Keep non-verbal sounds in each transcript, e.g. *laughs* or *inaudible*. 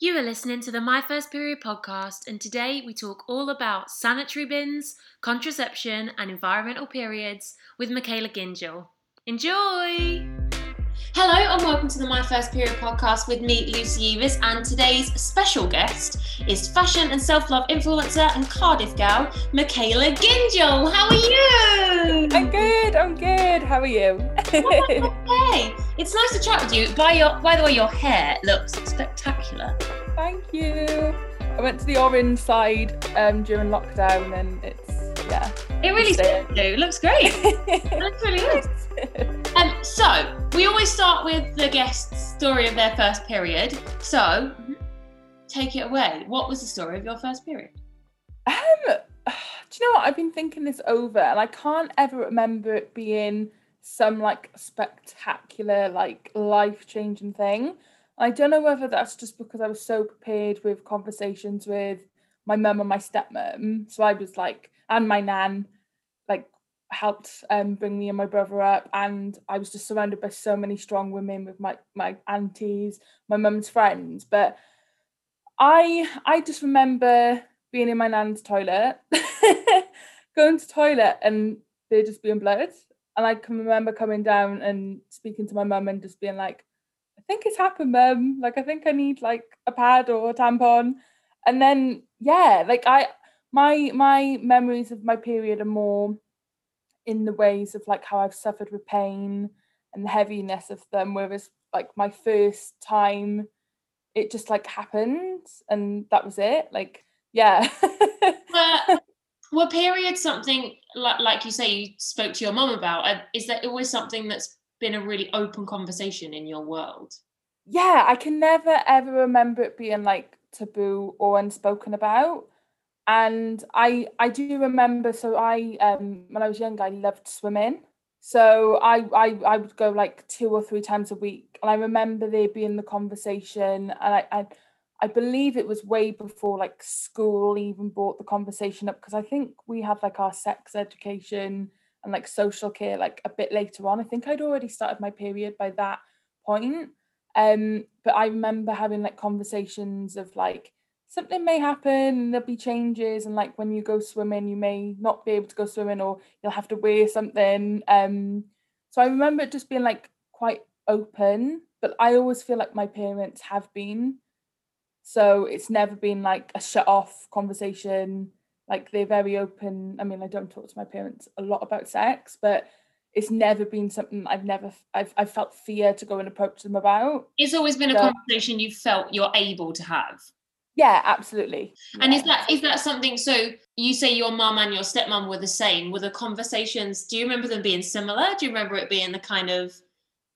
You are listening to the My First Period podcast, and today we talk all about sanitary bins, contraception, and environmental periods with Michaela Gingell. Enjoy! Hello, and welcome to the My First Period podcast with me, Lucy Evers, And today's special guest is fashion and self love influencer and Cardiff gal, Michaela Gingell. How are you? I'm good, I'm good. How are you? *laughs* okay, it's nice to chat with you. By, your, by the way, your hair looks spectacular. Thank you. I went to the orange side um, during lockdown and it's, yeah. It really It looks great. *laughs* it looks really good. Um, so, we always start with the guest's story of their first period. So, mm-hmm. take it away. What was the story of your first period? Um, *sighs* do you know what? I've been thinking this over and I can't ever remember it being some like spectacular, like life changing thing. I don't know whether that's just because I was so prepared with conversations with my mum and my stepmom. So I was like, and my nan, like helped um, bring me and my brother up and I was just surrounded by so many strong women with my my aunties, my mum's friends. But I I just remember being in my nan's toilet, *laughs* going to toilet and there just being blood. And I can remember coming down and speaking to my mum and just being like, think it's happened, mum. Like I think I need like a pad or a tampon. And then yeah, like I my my memories of my period are more in the ways of like how I've suffered with pain and the heaviness of them. Whereas like my first time, it just like happened and that was it. Like, yeah. were, *laughs* were periods something like like you say you spoke to your mom about? Is that always something that's been a really open conversation in your world? Yeah, I can never ever remember it being like taboo or unspoken about and I I do remember so I um when I was young I loved swimming so I I I would go like two or three times a week and I remember there being the conversation and I I, I believe it was way before like school even brought the conversation up because I think we had like our sex education and like social care like a bit later on. I think I'd already started my period by that point um but I remember having like conversations of like something may happen there'll be changes and like when you go swimming you may not be able to go swimming or you'll have to wear something um so i remember it just being like quite open but i always feel like my parents have been so it's never been like a shut off conversation like they're very open i mean i don't talk to my parents a lot about sex but it's never been something I've never I've, I've felt fear to go and approach them about. It's always been so, a conversation you felt you're able to have. Yeah, absolutely. And yeah. is that is that something? So you say your mum and your stepmom were the same. Were the conversations? Do you remember them being similar? Do you remember it being the kind of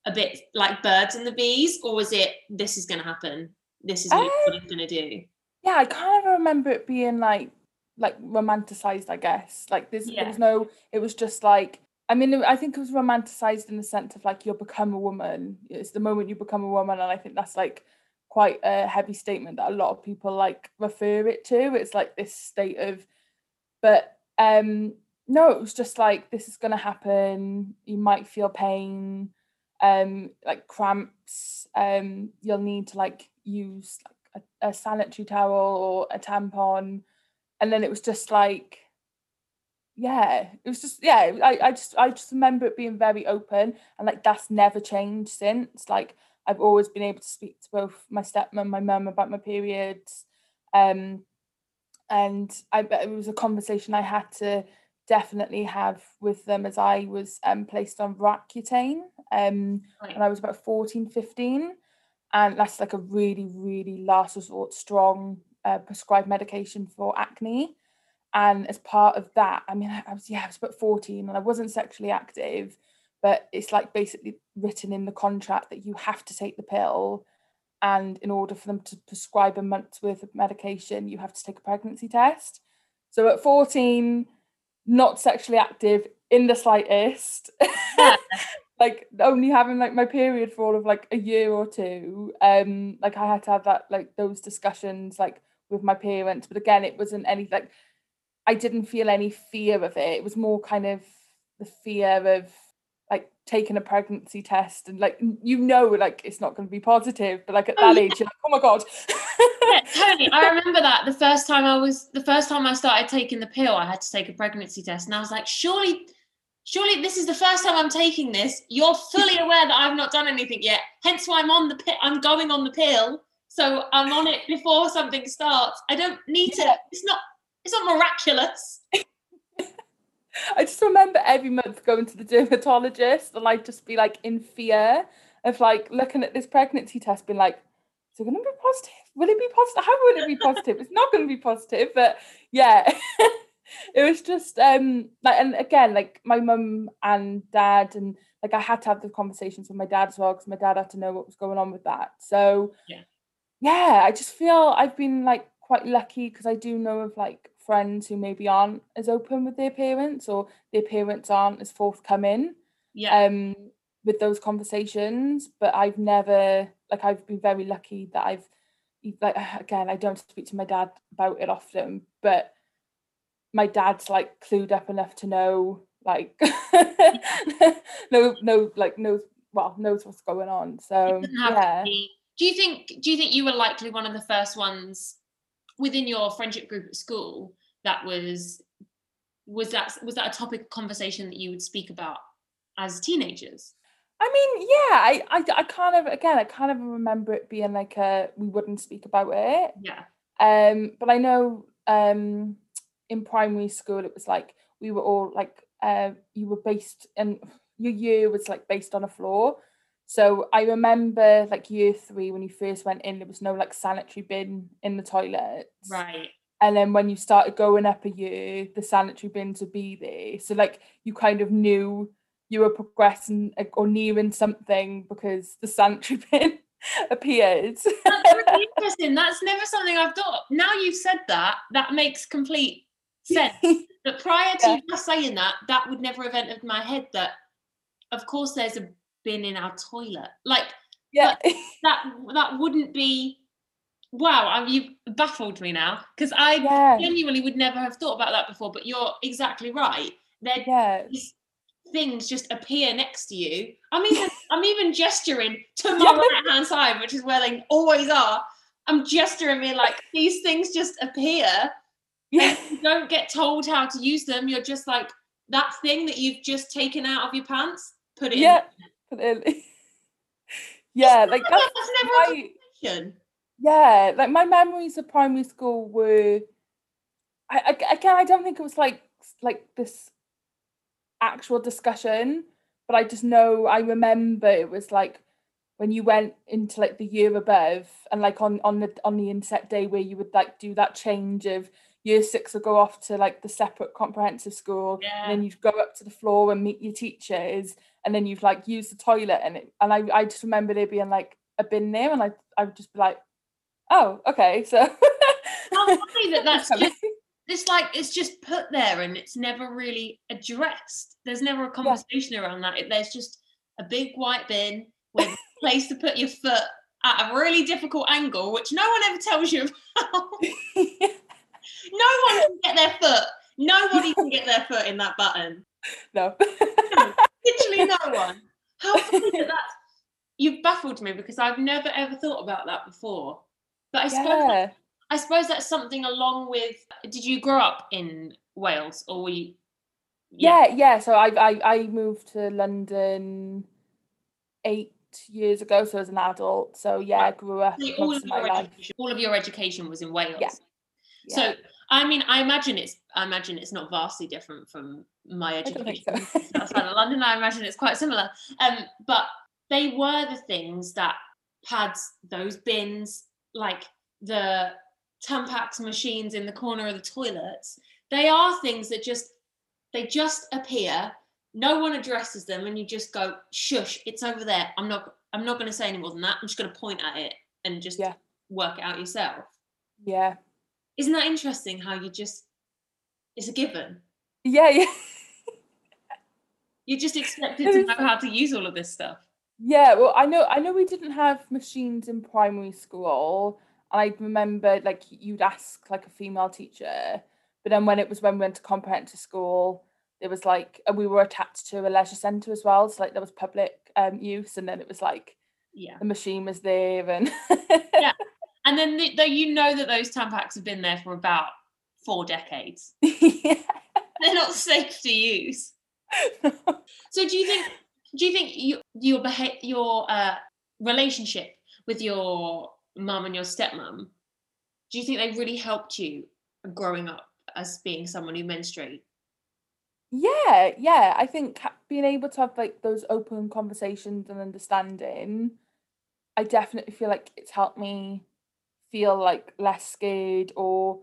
a bit like birds and the bees, or was it this is going to happen? This is what um, I'm going to do. Yeah, I kind of remember it being like like romanticized. I guess like there's yeah. there was no. It was just like I mean, I think it was romanticized in the sense of like you'll become a woman. It's the moment you become a woman, and I think that's like quite a heavy statement that a lot of people like refer it to. It's like this state of, but um no, it was just like this is gonna happen. You might feel pain, um, like cramps. Um, you'll need to like use like a, a sanitary towel or a tampon, and then it was just like yeah it was just yeah I, I just i just remember it being very open and like that's never changed since like I've always been able to speak to both my stepmom, my mum about my periods. Um, and I it was a conversation I had to definitely have with them as I was um, placed on Roaccutane um, right. when I was about 14, 15. And that's like a really, really last resort, strong uh, prescribed medication for acne. And as part of that, I mean, I was, yeah, I was about 14 and I wasn't sexually active but it's like basically written in the contract that you have to take the pill and in order for them to prescribe a month's worth of medication you have to take a pregnancy test so at 14 not sexually active in the slightest yeah. *laughs* like only having like my period for all of like a year or two um like i had to have that like those discussions like with my parents but again it wasn't any like i didn't feel any fear of it. It was more kind of the fear of like taking a pregnancy test and like you know like it's not going to be positive but like at oh, that yeah. age you're like oh my god. Yeah, *laughs* totally. I remember that the first time i was the first time i started taking the pill i had to take a pregnancy test and i was like surely surely this is the first time i'm taking this. You're fully *laughs* aware that i've not done anything yet hence why i'm on the pill i'm going on the pill so i'm on it before something starts i don't need yeah. to it's not it's not miraculous *laughs* I just remember every month going to the dermatologist and I'd just be like in fear of like looking at this pregnancy test, being like, is it going to be positive? Will it be positive? How will it be positive? it's not going to be positive, but yeah, *laughs* it was just um like, and again, like my mum and dad, and like I had to have the conversations with my dad as well because my dad had to know what was going on with that. So yeah, yeah, I just feel I've been like quite lucky because I do know of like friends who maybe aren't as open with their parents or their parents aren't as forthcoming yeah. um with those conversations but i've never like i've been very lucky that i've like *sighs* again i don't speak to my dad about it often but my dad's like clued up enough to know like *laughs* no no like knows well knows what's going on so yeah do you think do you think you were likely one of the first ones within your friendship group at school that was was that was that a topic of conversation that you would speak about as teenagers? I mean yeah I, I i kind of again i kind of remember it being like a we wouldn't speak about it. Yeah. Um but i know um in primary school it was like we were all like uh you were based and your year was like based on a floor so I remember like year three when you first went in, there was no like sanitary bin in the toilets. Right. And then when you started going up a year, the sanitary bins would be there. So like you kind of knew you were progressing or nearing something because the sanitary *laughs* bin appeared. That's really *laughs* interesting. That's never something I've thought. Now you've said that, that makes complete sense. *laughs* but prior to yeah. saying that, that would never have entered my head that of course there's a bin in our toilet. Like yeah, that that wouldn't be. Wow, I, you've baffled me now because I yeah. genuinely would never have thought about that before. But you're exactly right. There, yeah. things just appear next to you. I'm even *laughs* I'm even gesturing to my yeah. right hand side, which is where they always are. I'm gesturing me like these things just appear. Yeah. you don't get told how to use them. You're just like that thing that you've just taken out of your pants, put it yeah. in *laughs* yeah, like that's, that's never my, Yeah, like my memories of primary school were. I, I again, I don't think it was like like this actual discussion, but I just know I remember it was like when you went into like the year above and like on on the on the inset day where you would like do that change of year six would go off to like the separate comprehensive school yeah. and then you'd go up to the floor and meet your teachers and then you've like used the toilet and it, and I, I just remember there being like a bin there and I I would just be like oh okay so *laughs* how funny that that's just it's like it's just put there and it's never really addressed. There's never a conversation yeah. around that. There's just a big white bin with a *laughs* place to put your foot at a really difficult angle which no one ever tells you about. *laughs* No one can get their foot nobody can get their foot in that button. No hmm. Literally no one. How funny that that's you've baffled me because I've never ever thought about that before. But I suppose yeah. I suppose that's something along with did you grow up in Wales or were you yeah, yeah. yeah. So I, I I moved to London eight years ago, so as an adult. So yeah, I grew up all of, your education, all of your education was in Wales. Yeah. yeah. So I mean, I imagine it's I imagine it's not vastly different from my education so. outside of London. I imagine it's quite similar. Um, but they were the things that pads, those bins, like the Tampax machines in the corner of the toilets. They are things that just they just appear. No one addresses them, and you just go, "Shush! It's over there." I'm not. I'm not going to say any more than that. I'm just going to point at it and just yeah. work it out yourself. Yeah, isn't that interesting how you just it's a given? Yeah, yeah. You're just expected to know how to use all of this stuff. Yeah, well, I know I know we didn't have machines in primary school. And I remember like you'd ask like a female teacher, but then when it was when we went to comprehensive school, it was like and we were attached to a leisure centre as well so like there was public um use and then it was like yeah the machine was there and yeah *laughs* and then though you know that those tampons have been there for about four decades *laughs* yeah. they're not safe to use so do you think do you think you, your beha- your uh, relationship with your mum and your stepmom do you think they really helped you growing up as being someone who menstruated yeah yeah i think being able to have like those open conversations and understanding i definitely feel like it's helped me feel like less scared or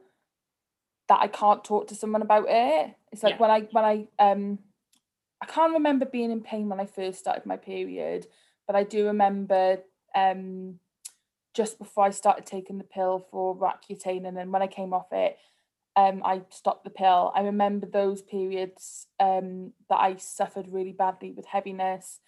that i can't talk to someone about it it's like yeah. when i when i um i can't remember being in pain when i first started my period but i do remember um just before i started taking the pill for Roaccutane and then when i came off it um, I stopped the pill. I remember those periods um, that I suffered really badly with heaviness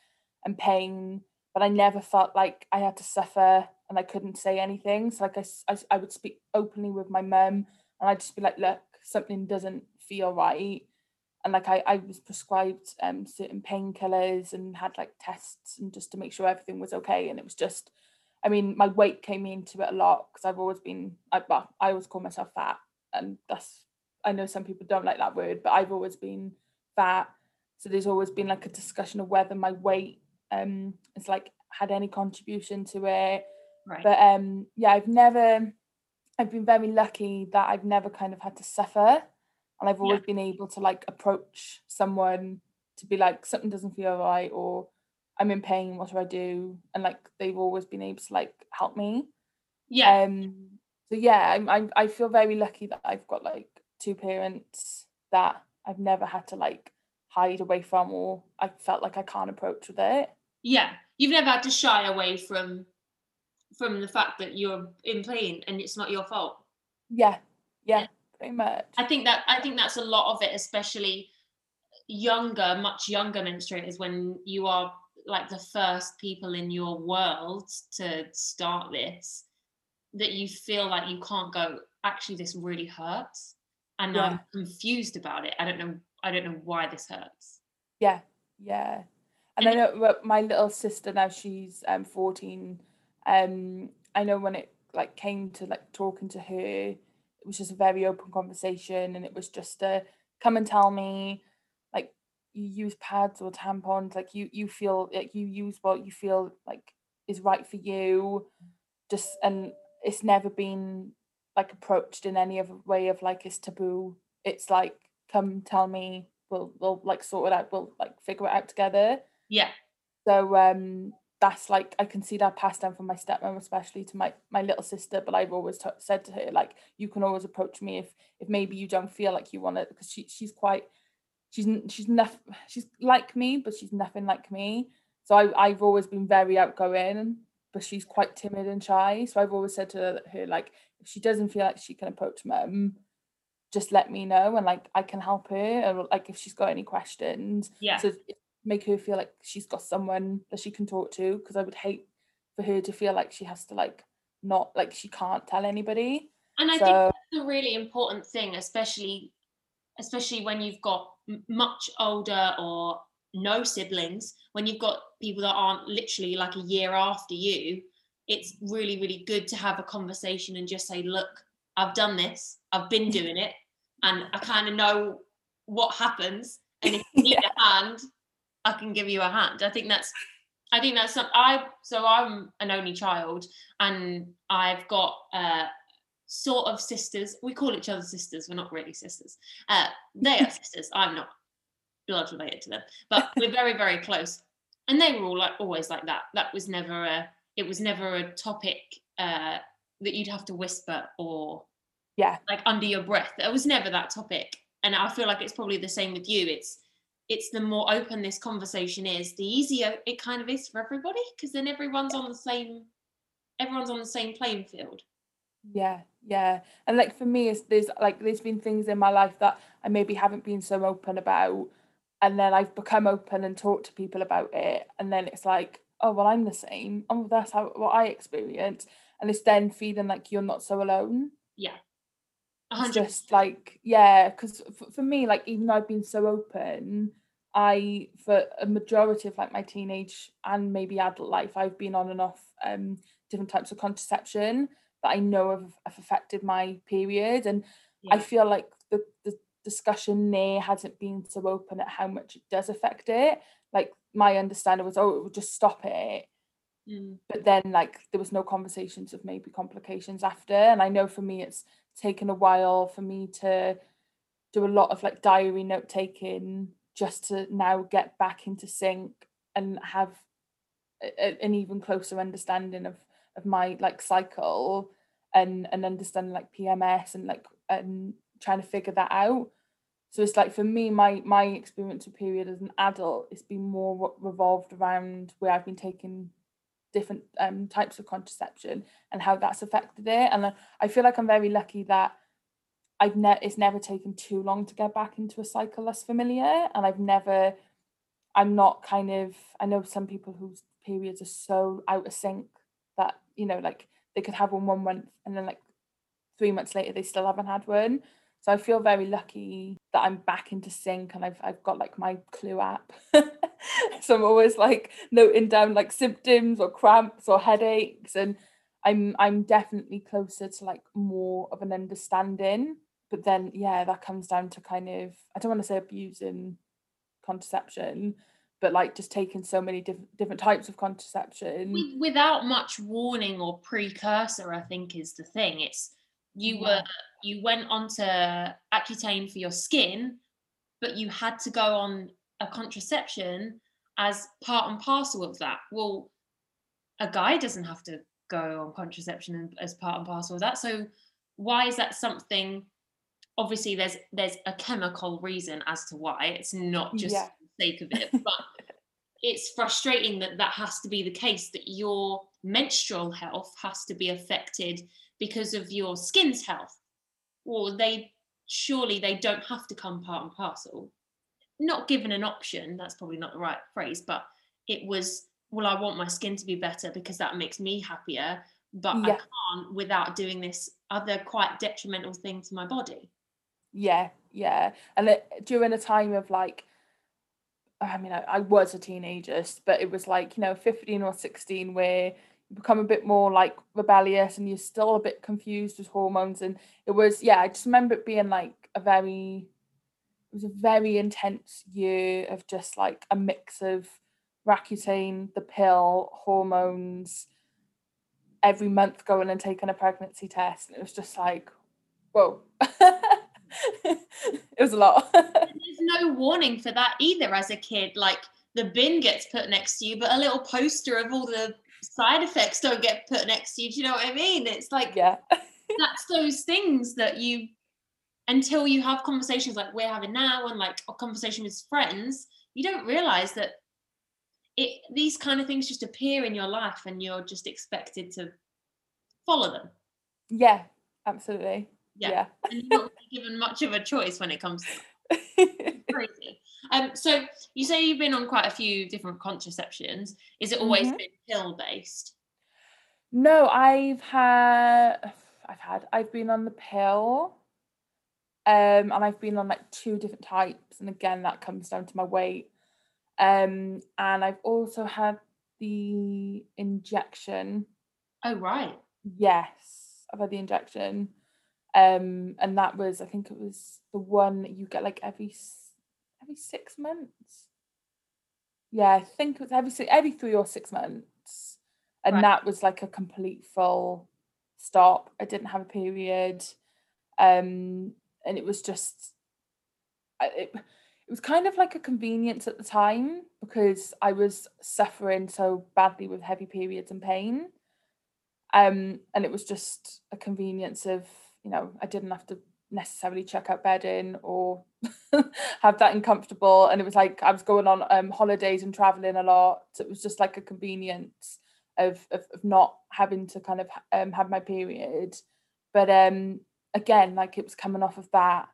and pain, but I never felt like I had to suffer and I couldn't say anything. So like I, I, I would speak openly with my mum and I'd just be like, look, something doesn't feel right. And like I, I was prescribed um, certain painkillers and had like tests and just to make sure everything was okay. And it was just, I mean, my weight came into it a lot because I've always been, I, well, I always call myself fat and that's I know some people don't like that word, but I've always been fat. So there's always been like a discussion of whether my weight um is like had any contribution to it. Right. But um yeah, I've never I've been very lucky that I've never kind of had to suffer. And I've always yeah. been able to like approach someone to be like something doesn't feel right or I'm in pain, what do I do? And like they've always been able to like help me. Yeah. Um so yeah, I'm, I'm I feel very lucky that I've got like two parents that I've never had to like hide away from or I felt like I can't approach with it. Yeah. You've never had to shy away from from the fact that you're in pain and it's not your fault. Yeah. Yeah, much. I think that I think that's a lot of it, especially younger, much younger menstruators when you are like the first people in your world to start this that you feel like you can't go actually this really hurts and yeah. i'm confused about it i don't know i don't know why this hurts yeah yeah and, and i know my little sister now she's um 14 um i know when it like came to like talking to her it was just a very open conversation and it was just a come and tell me like you use pads or tampons like you you feel like you use what you feel like is right for you just and it's never been like approached in any other way of like it's taboo. It's like come tell me, we'll we'll like sort it out, we'll like figure it out together. Yeah. So um that's like I can see that passed down from my stepmom, especially to my my little sister. But I've always t- said to her like, you can always approach me if if maybe you don't feel like you want it because she she's quite she's she's nothing she's like me, but she's nothing like me. So I I've always been very outgoing but she's quite timid and shy. So I've always said to her, like, if she doesn't feel like she can approach mum, just let me know and like I can help her. Or like if she's got any questions. Yeah. So make her feel like she's got someone that she can talk to. Because I would hate for her to feel like she has to like not like she can't tell anybody. And I so, think that's a really important thing, especially especially when you've got much older or no siblings, when you've got people that aren't literally like a year after you, it's really, really good to have a conversation and just say, look, I've done this, I've been *laughs* doing it, and I kind of know what happens. And if you *laughs* need yeah. a hand, I can give you a hand. I think that's I think that's some I so I'm an only child and I've got uh sort of sisters. We call each other sisters, we're not really sisters. Uh they are *laughs* sisters. I'm not blood related to them, but we're very, very close. And they were all like always like that. That was never a. It was never a topic uh, that you'd have to whisper or yeah, like under your breath. It was never that topic. And I feel like it's probably the same with you. It's it's the more open this conversation is, the easier it kind of is for everybody because then everyone's on the same everyone's on the same playing field. Yeah, yeah. And like for me, it's there's like there's been things in my life that I maybe haven't been so open about and then I've become open and talked to people about it, and then it's like, oh well, I'm the same. Oh, that's how what I experience, and it's then feeling like you're not so alone. Yeah, It's just like yeah, because for, for me, like even though I've been so open, I for a majority of like my teenage and maybe adult life, I've been on and off um different types of contraception that I know have, have affected my period, and yeah. I feel like the the discussion there hasn't been so open at how much it does affect it. Like my understanding was, oh, it would just stop it. Mm. But then like there was no conversations of maybe complications after. And I know for me it's taken a while for me to do a lot of like diary note taking just to now get back into sync and have a, an even closer understanding of of my like cycle and and understanding like PMS and like and trying to figure that out. So it's like for me, my my experience of period as an adult, it's been more revolved around where I've been taking different um, types of contraception and how that's affected it. And I feel like I'm very lucky that I've ne- it's never taken too long to get back into a cycle that's familiar, and I've never, I'm not kind of. I know some people whose periods are so out of sync that you know, like they could have one one month and then like three months later they still haven't had one. So I feel very lucky that I'm back into sync and I've I've got like my Clue app. *laughs* so I'm always like noting down like symptoms or cramps or headaches and I'm I'm definitely closer to like more of an understanding. But then yeah, that comes down to kind of I don't want to say abusing contraception, but like just taking so many different different types of contraception without much warning or precursor. I think is the thing. It's you yeah. were you went on to Accutane for your skin, but you had to go on a contraception as part and parcel of that. Well, a guy doesn't have to go on contraception as part and parcel of that. So why is that something? Obviously, there's there's a chemical reason as to why it's not just yeah. for the sake of it, but it's frustrating that that has to be the case. That your menstrual health has to be affected because of your skin's health well they surely they don't have to come part and parcel not given an option that's probably not the right phrase but it was well i want my skin to be better because that makes me happier but yeah. i can't without doing this other quite detrimental thing to my body yeah yeah and during a time of like i mean I, I was a teenager but it was like you know 15 or 16 where you become a bit more like rebellious and you're still a bit confused with hormones and it was yeah i just remember it being like a very it was a very intense year of just like a mix of Roaccutane, the pill, hormones, every month going and taking a pregnancy test. And it was just like, whoa. *laughs* *laughs* it was a lot. *laughs* There's no warning for that either as a kid. Like the bin gets put next to you, but a little poster of all the side effects don't get put next to you. Do you know what I mean? It's like yeah, *laughs* that's those things that you until you have conversations like we're having now and like a conversation with friends, you don't realize that it these kind of things just appear in your life and you're just expected to follow them. Yeah, absolutely. Yeah. yeah. *laughs* and you're not given much of a choice when it comes to *laughs* crazy. Um, so you say you've been on quite a few different contraceptions. Is it always mm-hmm. been pill based? No, I've had, I've had, I've been on the pill, um, and I've been on like two different types, and again that comes down to my weight. Um, and I've also had the injection. Oh right. Yes, I've had the injection. Um, and that was I think it was the one that you get like every every six months. Yeah, I think it was every every three or six months, and right. that was like a complete full stop. I didn't have a period, um, and it was just it, it was kind of like a convenience at the time because I was suffering so badly with heavy periods and pain. Um, and it was just a convenience of, you know, I didn't have to necessarily check out bedding or *laughs* have that uncomfortable and it was like I was going on um, holidays and traveling a lot. It was just like a convenience of, of, of not having to kind of um, have my period. But um again like it was coming off of that.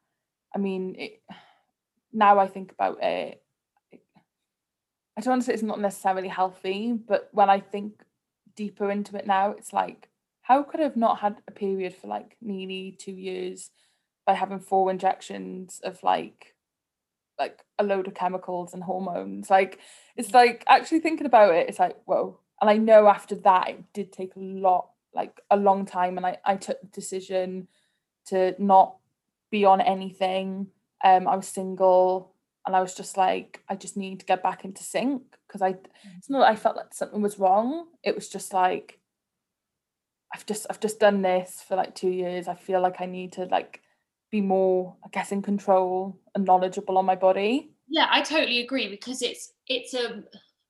I mean it, now I think about it, it I don't want to say it's not necessarily healthy but when I think deeper into it now it's like how could I have not had a period for like nearly two years by having four injections of like like a load of chemicals and hormones. Like it's like actually thinking about it, it's like, whoa. And I know after that it did take a lot, like a long time. And I, I took the decision to not be on anything. Um, I was single and I was just like, I just need to get back into sync because I it's not that I felt like something was wrong. It was just like I've just I've just done this for like two years. I feel like I need to like be more, I guess, in control and knowledgeable on my body. Yeah, I totally agree because it's it's a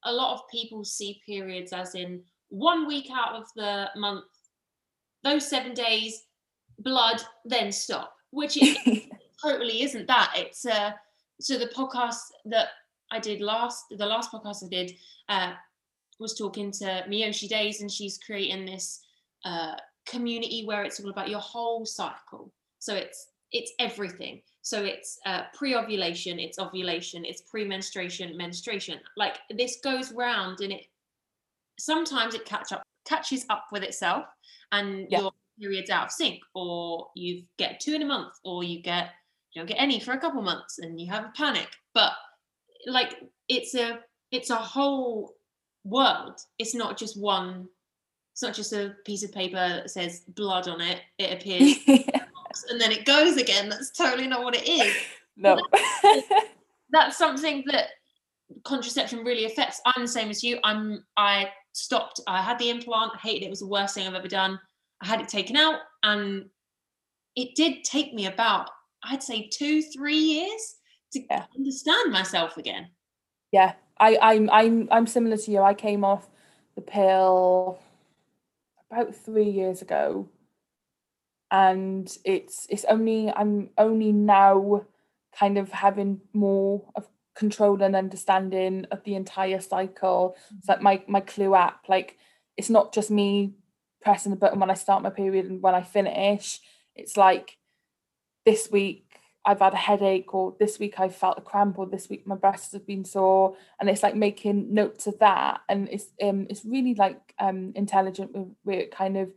a lot of people see periods as in one week out of the month, those seven days, blood, then stop, which it *laughs* totally isn't that. It's uh so the podcast that I did last, the last podcast I did, uh, was talking to Miyoshi Days, and she's creating this uh, community where it's all about your whole cycle. So it's it's everything. So it's uh, pre-ovulation, it's ovulation, it's pre-menstruation, menstruation. Like this goes round, and it sometimes it catch up catches up with itself, and yeah. your period's out of sync, or you get two in a month, or you get you don't get any for a couple months, and you have a panic. But like it's a it's a whole world. It's not just one. It's not just a piece of paper that says blood on it. It appears *laughs* and then it goes again. That's totally not what it is. No. That's, that's something that contraception really affects. I'm the same as you. I'm I stopped. I had the implant. I hated it. It was the worst thing I've ever done. I had it taken out, and it did take me about I'd say two, three years to yeah. understand myself again. Yeah, I, I'm I'm I'm similar to you. I came off the pill about three years ago and it's it's only i'm only now kind of having more of control and understanding of the entire cycle. Mm-hmm. It's like my my clue app like it's not just me pressing the button when i start my period and when i finish. It's like this week I've had a headache, or this week I felt a cramp, or this week my breasts have been sore, and it's like making notes of that, and it's um it's really like um intelligent where it kind of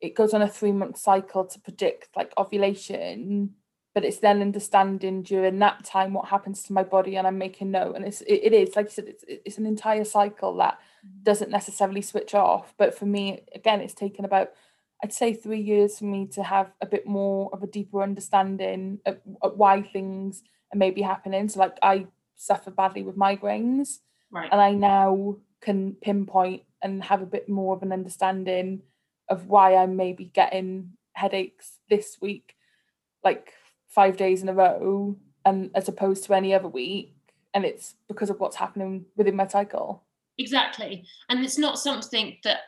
it goes on a three month cycle to predict like ovulation but it's then understanding during that time what happens to my body and i'm making note and it's it, it is like you said it's it's an entire cycle that mm-hmm. doesn't necessarily switch off but for me again it's taken about i'd say three years for me to have a bit more of a deeper understanding of, of why things are maybe happening so like i suffer badly with migraines right and i now can pinpoint and have a bit more of an understanding of why I'm maybe getting headaches this week, like five days in a row, and as opposed to any other week. And it's because of what's happening within my cycle. Exactly. And it's not something that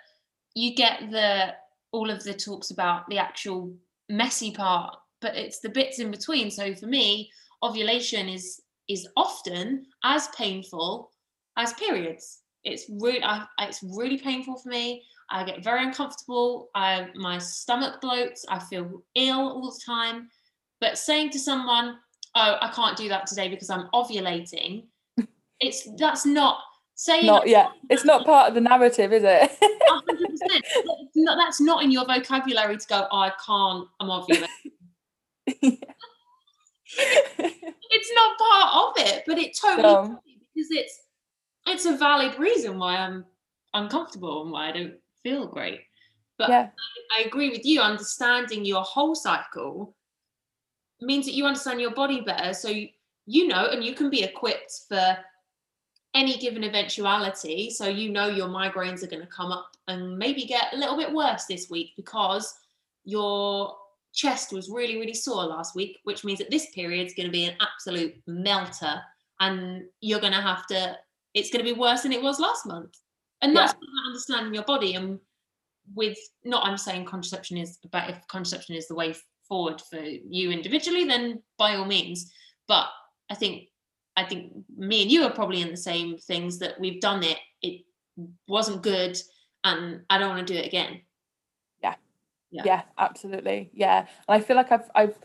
you get the all of the talks about the actual messy part, but it's the bits in between. So for me, ovulation is is often as painful as periods. It's really I, it's really painful for me. I get very uncomfortable. I, my stomach bloats. I feel ill all the time. But saying to someone, "Oh, I can't do that today because I'm ovulating," *laughs* it's that's not saying. Not yeah. *laughs* It's not part of the narrative, is it? Hundred percent. *laughs* That's not in your vocabulary to go. I can't. I'm ovulating. *laughs* it's not part of it, but it totally no. because it's it's a valid reason why I'm uncomfortable and why I don't feel great. But yeah. I, I agree with you. Understanding your whole cycle means that you understand your body better. So you, you know, and you can be equipped for any given eventuality. So you know your migraines are going to come up and maybe get a little bit worse this week because your chest was really, really sore last week, which means that this period is going to be an absolute melter and you're going to have to, it's going to be worse than it was last month and that's yeah. understanding your body and with not i'm saying contraception is but if contraception is the way forward for you individually then by all means but i think i think me and you are probably in the same things that we've done it it wasn't good and i don't want to do it again yeah yeah, yeah absolutely yeah and i feel like i've i've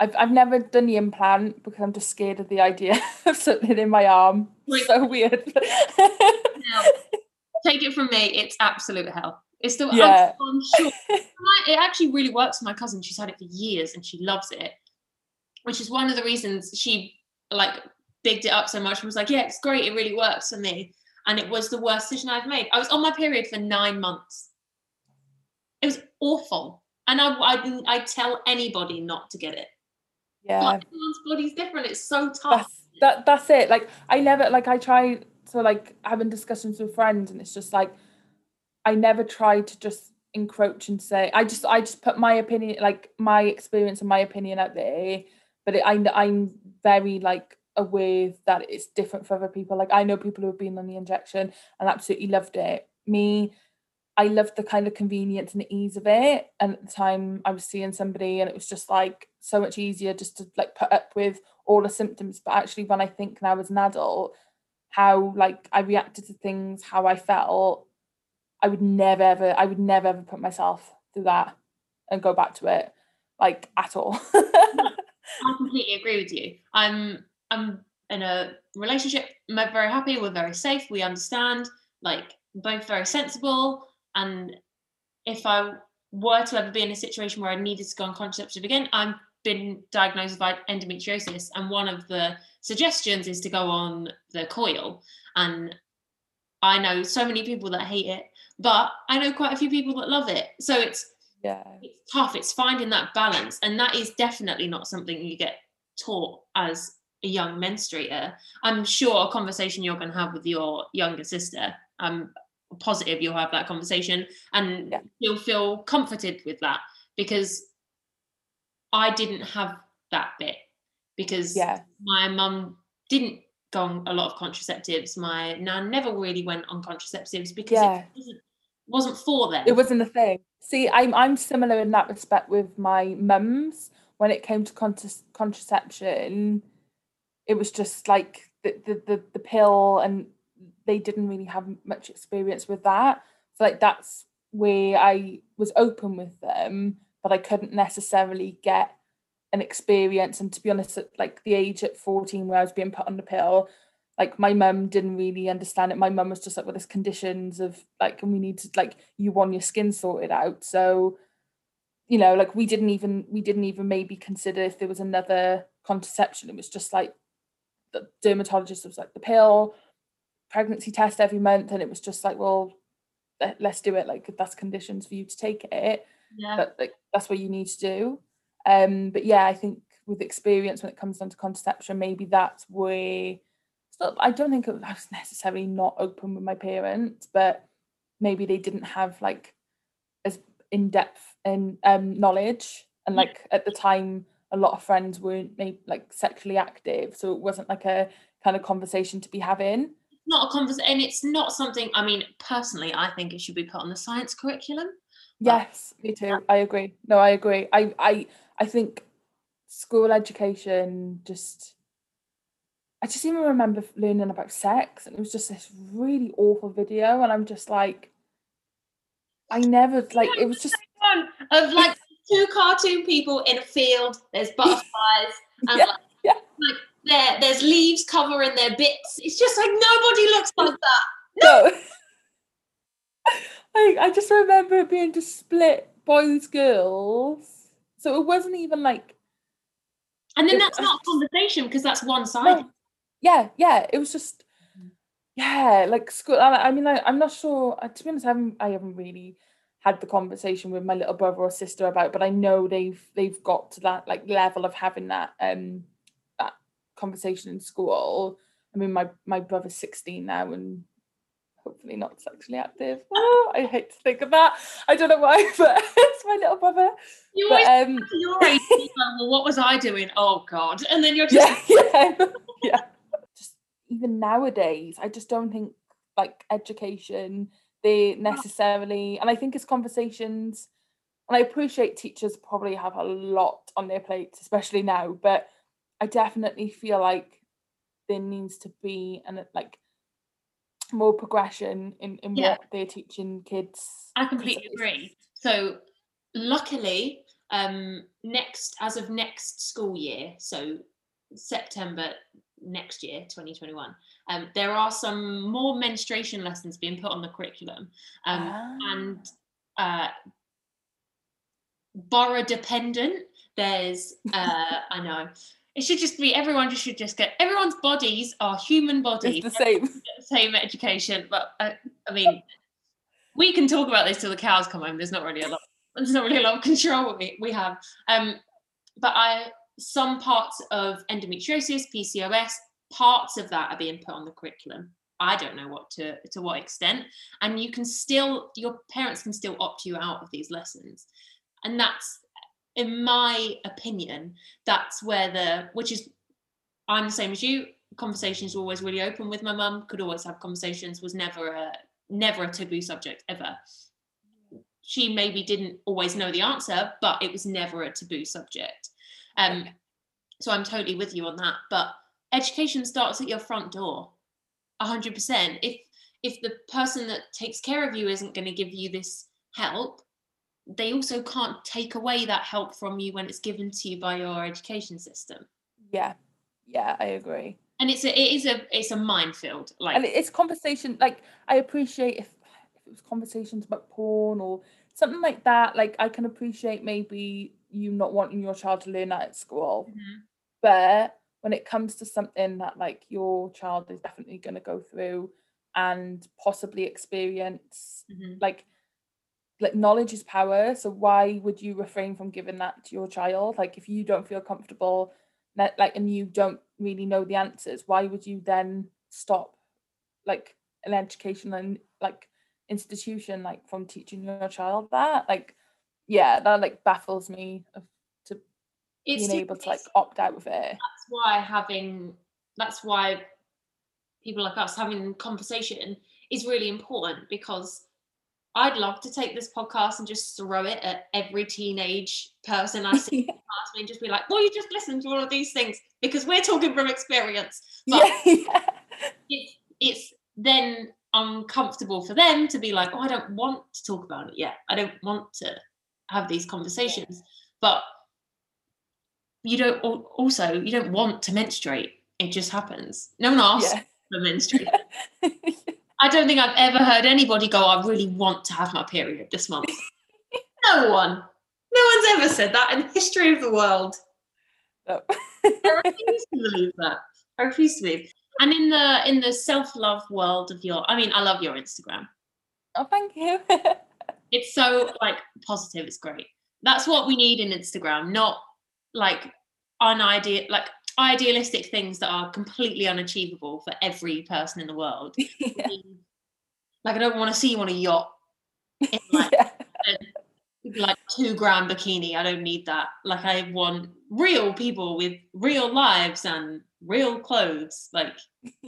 I've, I've never done the implant because I'm just scared of the idea *laughs* of something in my arm. Like, so weird. *laughs* take it from me, it's absolute hell. It's still, yeah. I'm, I'm sure. it actually really works for my cousin. She's had it for years and she loves it. which is one of the reasons she like bigged it up so much. and was like, yeah, it's great. It really works for me. And it was the worst decision I've made. I was on my period for nine months. It was awful. And I, I, I tell anybody not to get it. Yeah. But everyone's body's different. It's so tough. That's, that, that's it. Like, I never, like, I try to, like, having discussions with friends, and it's just like, I never try to just encroach and say, I just, I just put my opinion, like, my experience and my opinion out there. But it, I, I'm very, like, aware that it's different for other people. Like I know people who have been on the injection and absolutely loved it. Me, I loved the kind of convenience and the ease of it. And at the time I was seeing somebody and it was just like so much easier just to like put up with all the symptoms. But actually when I think now as an adult, how like I reacted to things, how I felt, I would never ever, I would never ever put myself through that and go back to it like at all. *laughs* I completely agree with you. I'm I'm in a relationship, I'm very happy, we're very safe, we understand, like both very sensible. And if I were to ever be in a situation where I needed to go on contraceptive again, I've been diagnosed with endometriosis. And one of the suggestions is to go on the coil. And I know so many people that hate it, but I know quite a few people that love it. So it's yeah, it's tough. It's finding that balance, and that is definitely not something you get taught as a young menstruator, I'm sure a conversation you're going to have with your younger sister. I'm positive you'll have that conversation and yeah. you'll feel comforted with that because I didn't have that bit because yeah. my mum didn't go on a lot of contraceptives. My nan never really went on contraceptives because yeah. it wasn't, wasn't for them. It wasn't a thing. See, I'm I'm similar in that respect with my mums when it came to contra- contraception it was just like the, the the the pill and they didn't really have much experience with that. So like that's where i was open with them but i couldn't necessarily get an experience. And to be honest at like the age at 14 where i was being put on the pill like my mum didn't really understand it. My mum was just like well there's conditions of like and we need to like you want your skin sorted out. So you know like we didn't even we didn't even maybe consider if there was another contraception. It was just like the dermatologist was like the pill pregnancy test every month and it was just like well let's do it like that's conditions for you to take it yeah. but like that's what you need to do. Um but yeah i think with experience when it comes down to contraception maybe that's where i don't think was, I was necessarily not open with my parents but maybe they didn't have like as in-depth and um knowledge and like at the time a lot of friends weren't maybe like sexually active so it wasn't like a kind of conversation to be having. Not a conversation and it's not something i mean personally i think it should be put on the science curriculum. Yes me too i agree. No i agree. I i i think school education just i just even remember learning about sex and it was just this really awful video and i'm just like i never like it was just of like two cartoon people in a field. There's butterflies *laughs* and yeah, like, yeah. like there, there's leaves covering their bits. It's just like nobody looks like *laughs* that. No. *laughs* I, I just remember it being just split boys, girls. So it wasn't even like. And then it, that's not a conversation because that's one sided. No. Yeah, yeah. It was just, yeah, like school. I, I mean, I, I'm not sure. Uh, to be honest, I haven't, I haven't really had the conversation with my little brother or sister about but I know they've they've got to that like level of having that um that conversation in school. I mean my my brother's 16 now and hopefully not sexually active. Oh, I hate to think of that. I don't know why *laughs* but it's my little brother. You but, always um, your age well what was I doing? Oh god. And then you're just *laughs* yeah yeah, yeah. just even nowadays I just don't think like education they necessarily and i think it's conversations and i appreciate teachers probably have a lot on their plates especially now but i definitely feel like there needs to be and like more progression in, in yeah. what they're teaching kids i completely agree so luckily um next as of next school year so september next year 2021 um, there are some more menstruation lessons being put on the curriculum um, ah. and uh, borough dependent there's uh *laughs* I know. It should just be everyone just should just get everyone's bodies are human bodies. It's the same. Same education. But uh, I mean we can talk about this till the cows come home. There's not really a lot there's not really a lot of control we, we have. Um but I some parts of endometriosis, PCOS, parts of that are being put on the curriculum. I don't know what to to what extent, and you can still your parents can still opt you out of these lessons, and that's in my opinion that's where the which is I'm the same as you. Conversations were always really open with my mum. Could always have conversations. Was never a never a taboo subject ever. She maybe didn't always know the answer, but it was never a taboo subject. Um, so I'm totally with you on that. But education starts at your front door 100% if if the person that takes care of you isn't going to give you this help they also can't take away that help from you when it's given to you by your education system yeah yeah i agree and it's a it is a it's a minefield like and it's conversation like i appreciate if if it was conversations about porn or something like that like i can appreciate maybe you not wanting your child to learn that at school mm-hmm. but when it comes to something that like your child is definitely going to go through and possibly experience mm-hmm. like like knowledge is power so why would you refrain from giving that to your child like if you don't feel comfortable like and you don't really know the answers why would you then stop like an education and like institution like from teaching your child that like yeah that like baffles me to it's being able to like opt out of it That's why having that's why people like us having conversation is really important because I'd love to take this podcast and just throw it at every teenage person I see *laughs* yeah. and just be like, well, you just listen to all of these things because we're talking from experience. *laughs* But yeah. It's, it's then uncomfortable for them to be like, oh, I don't want to talk about it yet. I don't want to have these conversations. But you don't also you don't want to menstruate. It just happens. No one asks yeah. for menstruate *laughs* i don't think i've ever heard anybody go i really want to have my period this month. *laughs* No one. No one's ever said that in the history of the world. No. i refuse to believe that. I refuse to believe. And in the in the self-love world of your i mean i love your instagram. Oh thank you *laughs* it's so like positive it's great that's what we need in instagram not like unideal like idealistic things that are completely unachievable for every person in the world. *laughs* yeah. Like I don't want to see you on a yacht in *laughs* like, yeah. a, like two gram bikini. I don't need that. Like I want real people with real lives and real clothes. Like.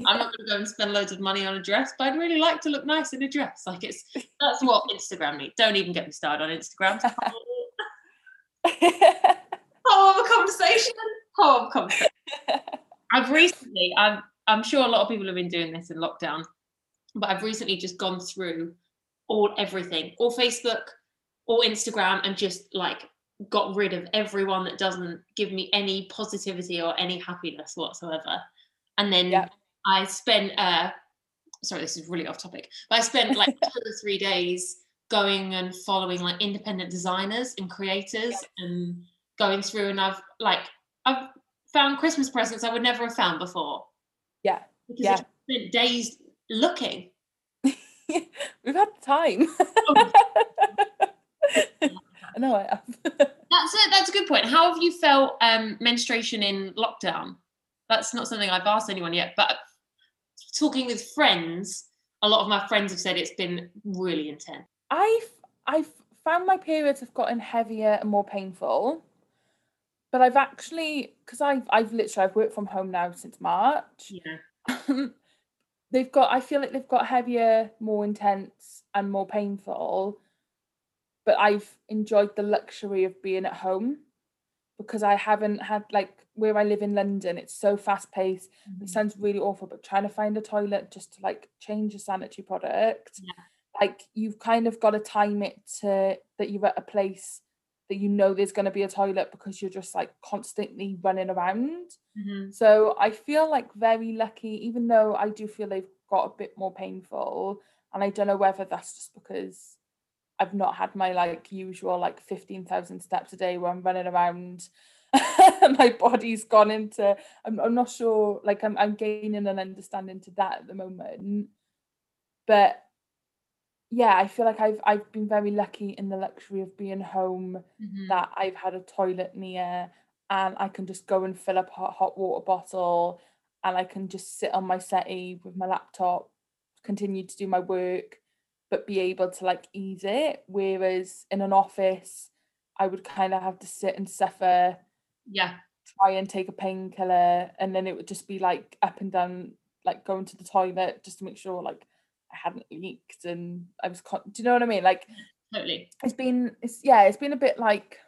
I'm not gonna go and spend loads of money on a dress, but I'd really like to look nice in a dress. Like it's that's what *laughs* Instagram needs. Don't even get me started on Instagram *laughs* whole of a conversation. Whole of a conversation. I've recently, I've, I'm sure a lot of people have been doing this in lockdown, but I've recently just gone through all everything, all Facebook, all Instagram, and just like got rid of everyone that doesn't give me any positivity or any happiness whatsoever. And then yeah. I spent uh sorry, this is really off topic, but I spent like *laughs* two or three days going and following like independent designers and creators yeah. and going through and I've like I've found Christmas presents I would never have found before. Yeah. Because yeah. spent days looking. *laughs* We've had time. I *laughs* know I have. *laughs* that's it. That's a good point. How have you felt um, menstruation in lockdown? That's not something I've asked anyone yet, but talking with friends, a lot of my friends have said it's been really intense. I've I've found my periods have gotten heavier and more painful but I've actually because I've I've literally I've worked from home now since March. Yeah. *laughs* they've got I feel like they've got heavier, more intense, and more painful. But I've enjoyed the luxury of being at home because I haven't had like where I live in London, it's so fast paced. Mm-hmm. It sounds really awful, but trying to find a toilet just to like change a sanitary product, yeah. like you've kind of got to time it to that you're at a place that you know there's going to be a toilet because you're just like constantly running around. Mm-hmm. So I feel like very lucky, even though I do feel they've got a bit more painful. And I don't know whether that's just because I've not had my like usual like 15,000 steps a day where I'm running around *laughs* my body's gone into I'm, I'm not sure like I'm, I'm gaining an understanding to that at the moment but yeah I feel like I've I've been very lucky in the luxury of being home mm-hmm. that I've had a toilet near and I can just go and fill up a hot water bottle and I can just sit on my settee with my laptop continue to do my work but be able to like ease it whereas in an office I would kind of have to sit and suffer yeah. try and take a painkiller and then it would just be like up and down like going to the toilet just to make sure like I hadn't leaked and I was con- do you know what I mean? Like totally. it's been it's yeah it's been a bit like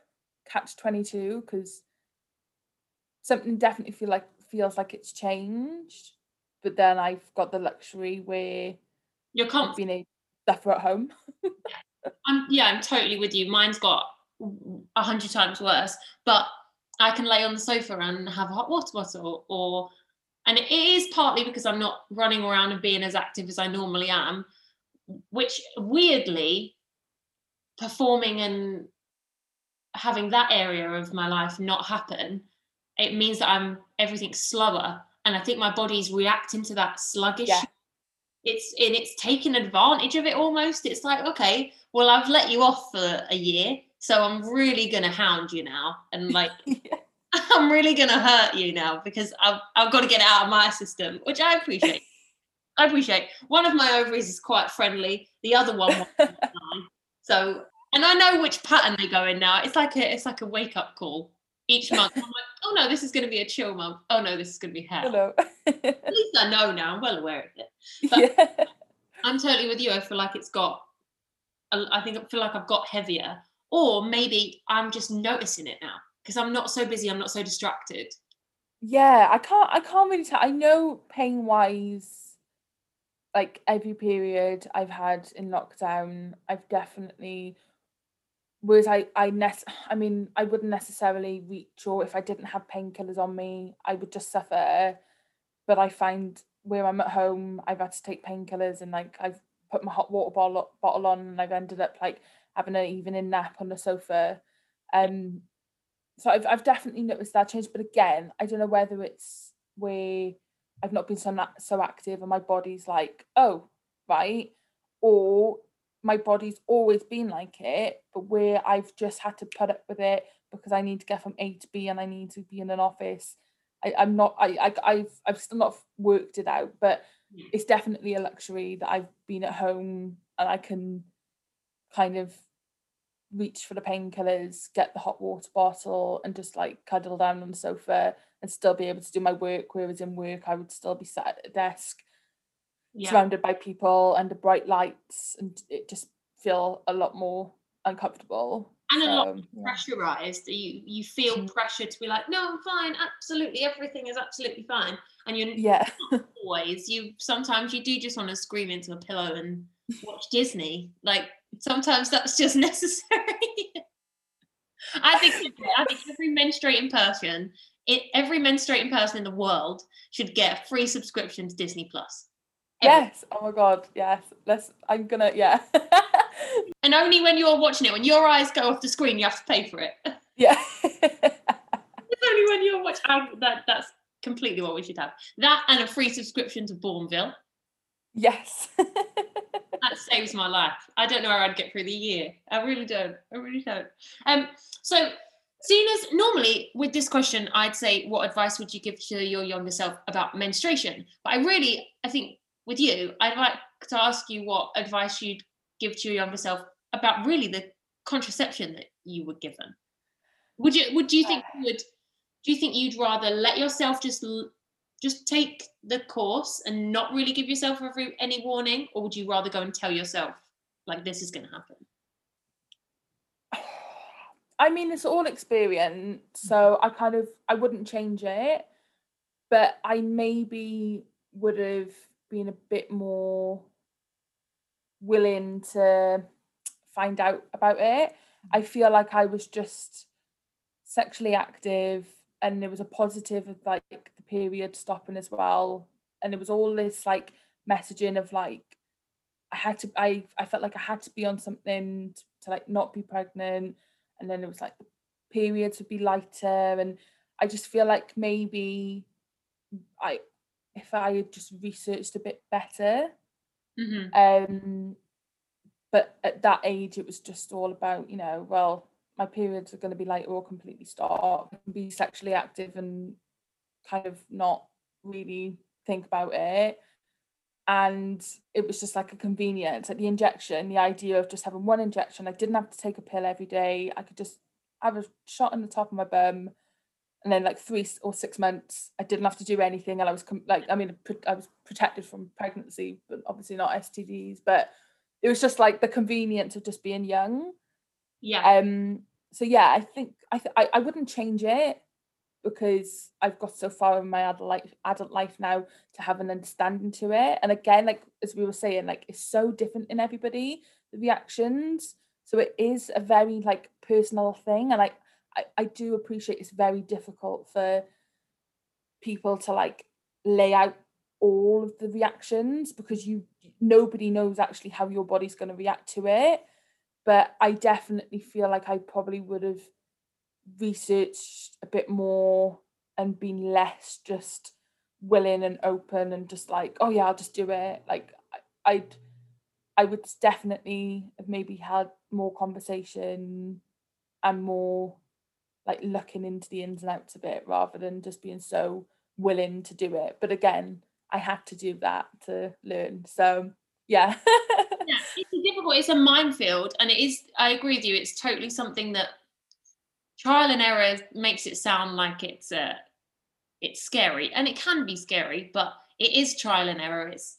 catch 22 because something definitely feel like feels like it's changed but then I've got the luxury where you're confident being able to suffer at home I'm yeah I'm totally with you mine's got a hundred times worse but I can lay on the sofa and have a hot water bottle or and it is partly because I'm not running around and being as active as I normally am, which weirdly performing and having that area of my life not happen, it means that I'm everything's slower. And I think my body's reacting to that sluggish. Yeah. It's and it's taking advantage of it almost. It's like, okay, well, I've let you off for a year so I'm really going to hound you now. And *laughs* like, yeah. *laughs* I'm really going to hurt you now because I've, I've got to get it out of my system, which I appreciate. *laughs* I appreciate. One of my ovaries is quite friendly. The other one, so and I know which pattern they go in now. It's like a it's like a wake up call each month. I'm like, oh no, this is going to be a chill month. Oh no, this is going to be hell. Hello. *laughs* At least I know now. I'm well aware of it. But yeah. I'm totally with you. I feel like it's got. I think I feel like I've got heavier or maybe i'm just noticing it now because i'm not so busy i'm not so distracted yeah i can't i can't really tell i know pain wise like every period i've had in lockdown i've definitely whereas i i nec- i mean i wouldn't necessarily reach or if i didn't have painkillers on me i would just suffer but i find where i'm at home i've had to take painkillers and like i've put my hot water bottle, bottle on and i've ended up like having an evening nap on the sofa. Um, so I've I've definitely noticed that change. But again, I don't know whether it's where I've not been so so active and my body's like, oh, right, or my body's always been like it, but where I've just had to put up with it because I need to get from A to B and I need to be in an office. I, I'm not I, I I've I've still not worked it out, but hmm. it's definitely a luxury that I've been at home and I can kind of reach for the painkillers, get the hot water bottle, and just like cuddle down on the sofa and still be able to do my work. Whereas in work, I would still be sat at a desk, yeah. surrounded by people and the bright lights, and it just feel a lot more uncomfortable. And so, a lot yeah. pressurized. You you feel mm. pressure to be like, no, I'm fine. Absolutely, everything is absolutely fine. And you're yeah *laughs* always. You sometimes you do just want to scream into a pillow and watch Disney. Like sometimes that's just *laughs* necessary. I think I think every menstruating person, it, every menstruating person in the world should get a free subscription to Disney Plus. Yes. Oh my god. Yes. Let's. I'm gonna. Yeah. *laughs* and only when you're watching it, when your eyes go off the screen, you have to pay for it. *laughs* Yeah. *laughs* it's only when you're watching. that that's completely what we should have. That and a free subscription to Bournville. Yes that saves my life. I don't know how I'd get through the year. I really don't. I really don't. Um, so seeing as normally with this question, I'd say, what advice would you give to your younger self about menstruation? But I really, I think with you, I'd like to ask you what advice you'd give to your younger self about really the contraception that you were given. Would you? Would do you think uh. you would? Do you think you'd rather let yourself just just take the course and not really give yourself any warning or would you rather go and tell yourself like this is going to happen *sighs* i mean it's all experience so mm-hmm. i kind of i wouldn't change it but i maybe would have been a bit more willing to find out about it. I mm-hmm. feel like i was just sexually active and there was a positive of like the period stopping as well. And it was all this like messaging of like I had to I I felt like I had to be on something to, to like not be pregnant. And then it was like the periods would be lighter. And I just feel like maybe I if I had just researched a bit better. Mm-hmm. um but at that age it was just all about you know well my periods are going to be lighter or completely stop be sexually active and kind of not really think about it. And it was just like a convenience like the injection the idea of just having one injection. I didn't have to take a pill every day. I could just have a shot in the top of my bum and then like three or six months i didn't have to do anything and i was like i mean i was protected from pregnancy but obviously not stds but it was just like the convenience of just being young yeah um so yeah i think i th- I, I wouldn't change it because I've got so far in my adult life, adult life now to have an understanding to it. And again, like as we were saying, like it's so different in everybody, the reactions. So it is a very like personal thing. And like I, I do appreciate it's very difficult for people to like lay out all of the reactions because you nobody knows actually how your body's going to react to it. But I definitely feel like I probably would have researched a bit more and been less just willing and open and just like oh yeah I'll just do it like I'd I would definitely have maybe had more conversation and more like looking into the ins and outs of it rather than just being so willing to do it but again I had to do that to learn so yeah *laughs* yeah it's difficult it's a minefield and it is I agree with you it's totally something that trial and error makes it sound like it's uh, it's scary, and it can be scary, but it is trial and error. It's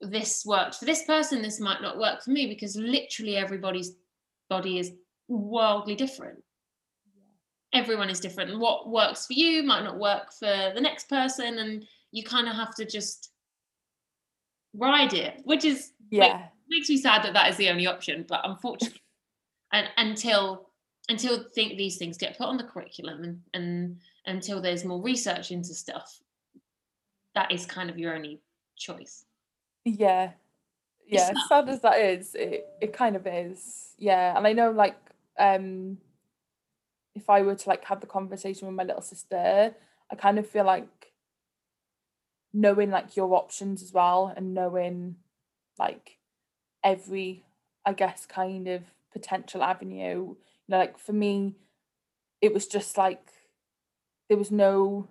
this worked for this person, this might not work for me because literally everybody's body is wildly different. Everyone is different, and what works for you might not work for the next person, and you kind of have to just ride it, which is yeah. makes me sad that that is the only option. But unfortunately, *laughs* and until until think these things get put on the curriculum and, and until there's more research into stuff that is kind of your only choice. Yeah. Yeah sad as that is it, it kind of is. Yeah and i know like um if i were to like have the conversation with my little sister i kind of feel like knowing like your options as well and knowing like every i guess kind of potential avenue You know, like for me, it was just like there was no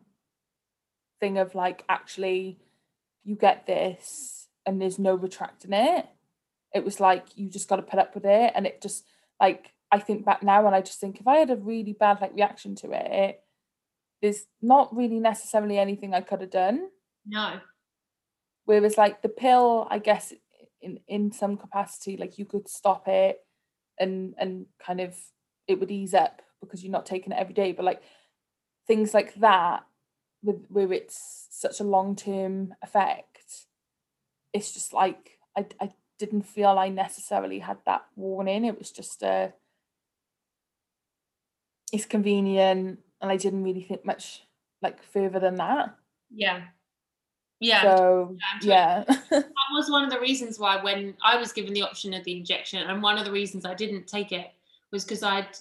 thing of like actually you get this and there's no retracting it. It was like you just got to put up with it, and it just like I think back now and I just think if I had a really bad like reaction to it, there's not really necessarily anything I could have done. No. Whereas like the pill, I guess in in some capacity, like you could stop it and and kind of it would ease up because you're not taking it every day. But like things like that, with where it's such a long term effect, it's just like I I didn't feel I necessarily had that warning. It was just a it's convenient and I didn't really think much like further than that. Yeah. Yeah. So yeah. *laughs* that was one of the reasons why when I was given the option of the injection and one of the reasons I didn't take it was because I'd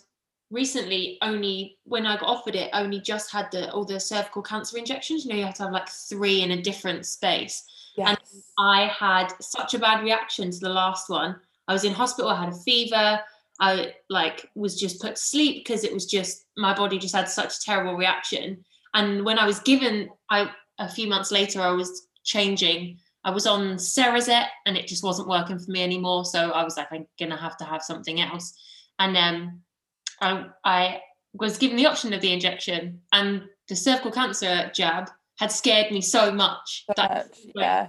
recently only when I got offered it, only just had the all the cervical cancer injections. You know, you have to have like three in a different space. Yes. And I had such a bad reaction to the last one. I was in hospital, I had a fever. I like was just put to sleep because it was just my body just had such a terrible reaction. And when I was given I a few months later I was changing. I was on Cerazette and it just wasn't working for me anymore. So I was like, I'm gonna have to have something else and um, I, I was given the option of the injection, and the cervical cancer jab had scared me so much. That, yeah.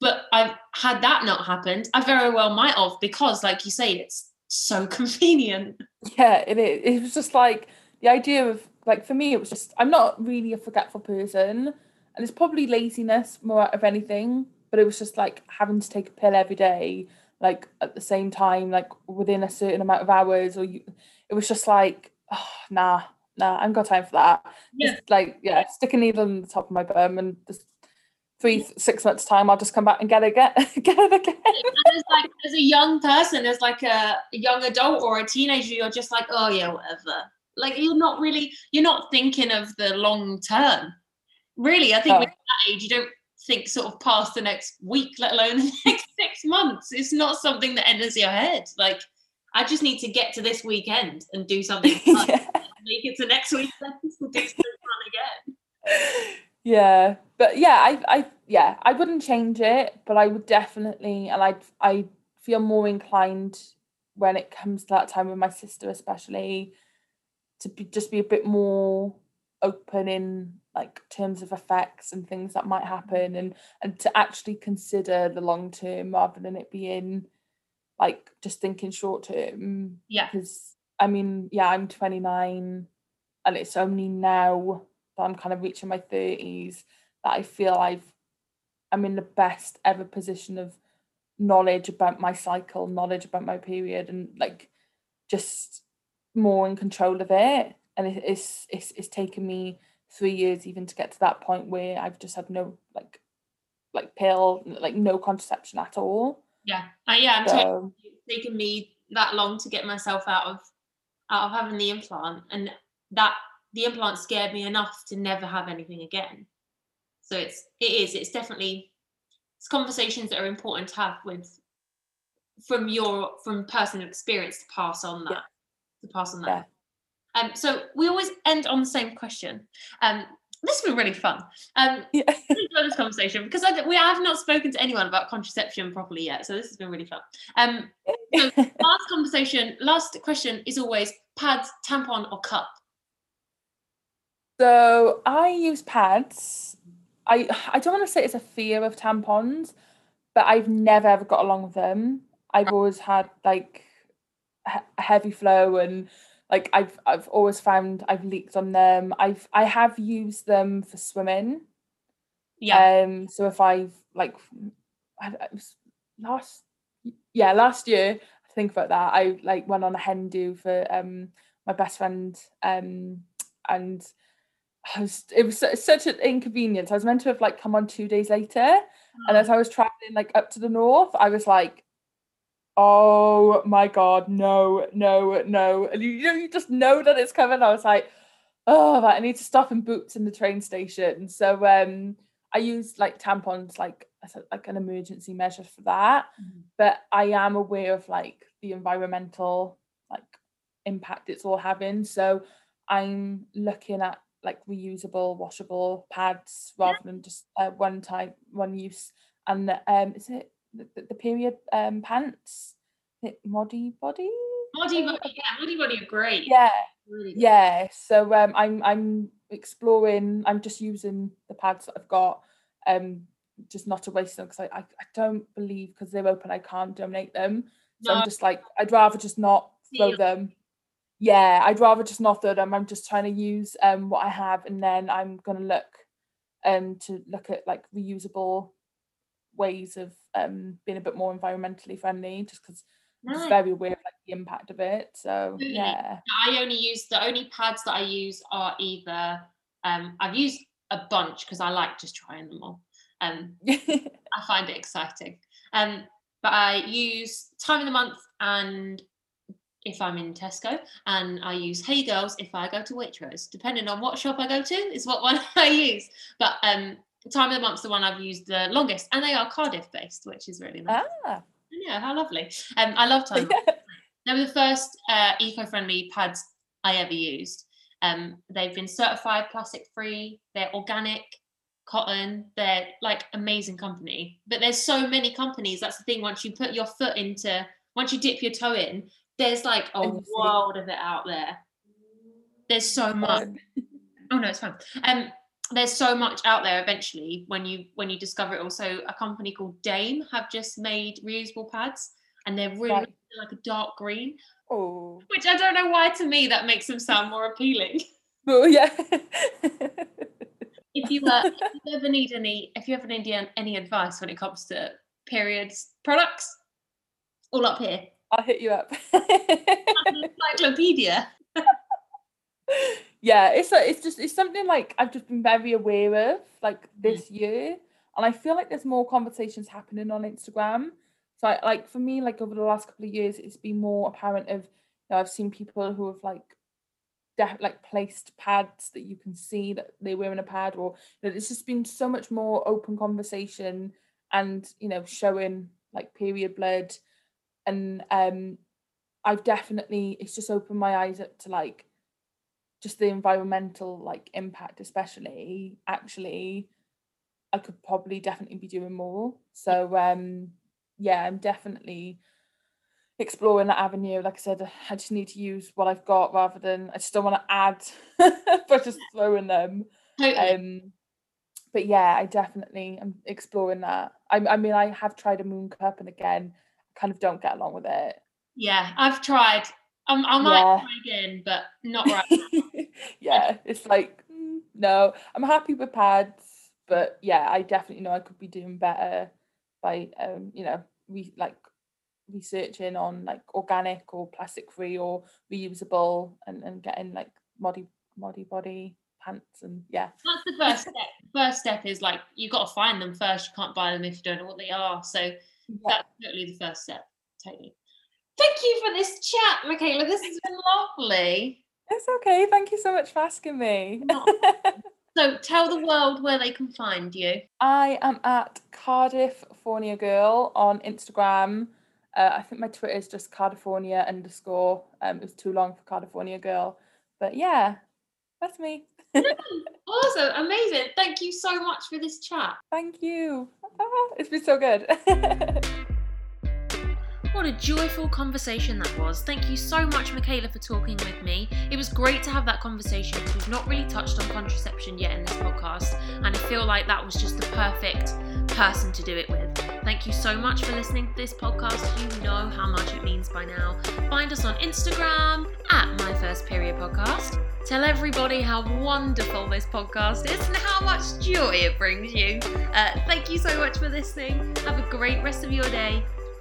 But I had that not happened, I very well might have because, like you say, it's so *laughs* convenient. Yeah, it is. It was just like the idea of like for me, it was just I'm not really a forgetful person, and it's probably laziness more out of anything. But it was just like having to take a pill every day like at the same time, like within a certain amount of hours, or you, it was just like, oh, nah, nah, I haven't got time for that. Yeah. Just like, yeah, stick a needle in the top of my bum and just three six months time I'll just come back and get it again *laughs* get it again. as like as a young person, as like a, a young adult or a teenager, you're just like, oh yeah, whatever. Like you're not really you're not thinking of the long term. Really, I think oh. with that age you don't think sort of past the next week, let alone *laughs* the next six months. It's not something that enters your head. Like I just need to get to this weekend and do something *laughs* fun. yeah. Make it to next weekend and do something fun again. Yeah, but yeah, I, I, yeah, I wouldn't change it, but I would definitely, and I, I feel more inclined when it comes to that time with my sister, especially, to be just be a bit more open in like terms of effects and things that might happen, and and to actually consider the long term rather than it being like just thinking short term. Yeah, because I mean, yeah, I'm 29, and it's only now that I'm kind of reaching my 30s that I feel I've I'm in the best ever position of knowledge about my cycle, knowledge about my period, and like just more in control of it. And it, it's it's it's taken me three years even to get to that point where I've just had no like like pill, like no contraception at all. Yeah, uh, yeah, so, t- taking me that long to get myself out of out of having the implant, and that the implant scared me enough to never have anything again. So it's it is it's definitely it's conversations that are important to have with from your from personal experience to pass on that yeah. to pass on that. Yeah. Um, so we always end on the same question. Um, this has been really fun. Um, *laughs* yeah. enjoy this conversation because I, we have not spoken to anyone about contraception properly yet, so this has been really fun. Um, *laughs* so last conversation, last question is always pads, tampon, or cup. So I use pads. I *sighs* I don't want to say it's a fear of tampons, but I've never ever got along with them. I've always had like a heavy flow and like I've I've always found I've leaked on them. I've I have used them for swimming. Yeah. Um. So if I've like, I, was last yeah last year. I think about that. I like went on a hen do for um my best friend um and I was, it was such an inconvenience. I was meant to have like come on two days later, and as I was traveling like up to the north, I was like, "Oh my god, no, no, no!" And you, you know, you just know that it's coming. I was like, "Oh, I need to stop in Boots in the train station." So um, I used like tampons, like like an emergency measure for that. Mm-hmm. But I am aware of like the environmental like impact it's all having. So I'm looking at like reusable, washable pads rather than just uh, one type, one use. And um, is it the, the period um pants? Is it Modibodi? Modi Body, yeah, Modibodi are great. Yeah, really yeah. So um, I'm I'm exploring. I'm just using the pads that I've got. Um, just not to waste them because I, I, I don't believe because they're open I can't donate them. So no. I'm just like I'd rather just not throw them yeah, I'd rather just not throw them. I'm just trying to use um what I have, and then I'm gonna look um to look at like reusable ways of um being a bit more environmentally friendly, just because nice. I'm very aware of like the impact of it. So yeah, I only use the only pads that I use are either um I've used a bunch because I like just trying them all. Um, *laughs* I find it exciting. Um, but I use time of the month and if I'm in Tesco, and I use Hey Girls if I go to Waitrose. Depending on what shop I go to, is what *laughs* one I use. But um, time of the month's the one I've used the longest, and they are Cardiff based, which is really nice. Ah. Yeah, how lovely. Um, I love time. *laughs* they were the first uh, eco-friendly pads I ever used. Um, they've been certified plastic free. They're organic, cotton. They're like amazing company. But there's so many companies. That's the thing. Once you put your foot into, once you dip your toe in, there's like a world of it out there. There's so much. *laughs* oh no, it's fine. Um, there's so much out there. Eventually, when you when you discover it, also a company called Dame have just made reusable pads, and they're really right. like a dark green. Oh. Which I don't know why to me that makes them sound more appealing. *laughs* Oh yeah. if you uh, if *laughs* you ever need any, if you ever need any advice when it comes to periods products, all up here. I'll hit you up. encyclopedia. *laughs* yeah, it's a, it's just it's something like I've just been very aware of like this mm. year. And I feel like there's more conversations happening on Instagram. So I, like for me, like over the last couple of years, it's been more apparent of you know, I've seen people who have like def- like placed pads that you can see that they're wearing a pad or you know, it's just been so much more open conversation and you know showing like period blood and um I've definitely it's just opened my eyes up to like just the environmental like impact especially actually I could probably definitely be doing more. So um yeah I'm definitely exploring that avenue. Like I said I just need to use what I've got rather than I just don't want to add *laughs* but just throwing them. Totally. um but yeah I definitely am exploring that. I, I mean I have tried a moon cup and again kind of don't get along with it yeah I've tried um, I might yeah. try again, but not right *laughs* yeah, it's like mm, no, I'm happy with pads, but yeah, I definitely know I could be doing better by um, you know, we like researching on like organic or plastic free or reusable and, and getting like moddy Modibodi pants and yeah. That's the first step. first step is like you've got to find them first. You can't buy them if you don't know what they are. So. That's totally the first step. Totally. Thank you for this chat, Michaela. This has been lovely. It's okay. Thank you so much for asking me. *laughs* so tell the world where they can find you. I am at Cardiff Fornia Girl on Instagram. Uh, I think my Twitter is just California underscore. Um, it was too long for California Girl. But yeah, that's me. *laughs* awesome. Amazing. Thank you so much for this chat. Thank you. Ah, it's been so good. *laughs* What a joyful conversation that was. Thank you so much, Michaela, for talking with me. It was great to have that conversation because we've not really touched on contraception yet in this podcast, and I feel like that was just the perfect person to do it with. Thank you so much for listening to this podcast. You know how much it means by now. Find us on Instagram at My First Period Podcast. Tell everybody how wonderful this podcast is and how much joy it brings you. Uh, thank you so much for listening. Have a great rest of your day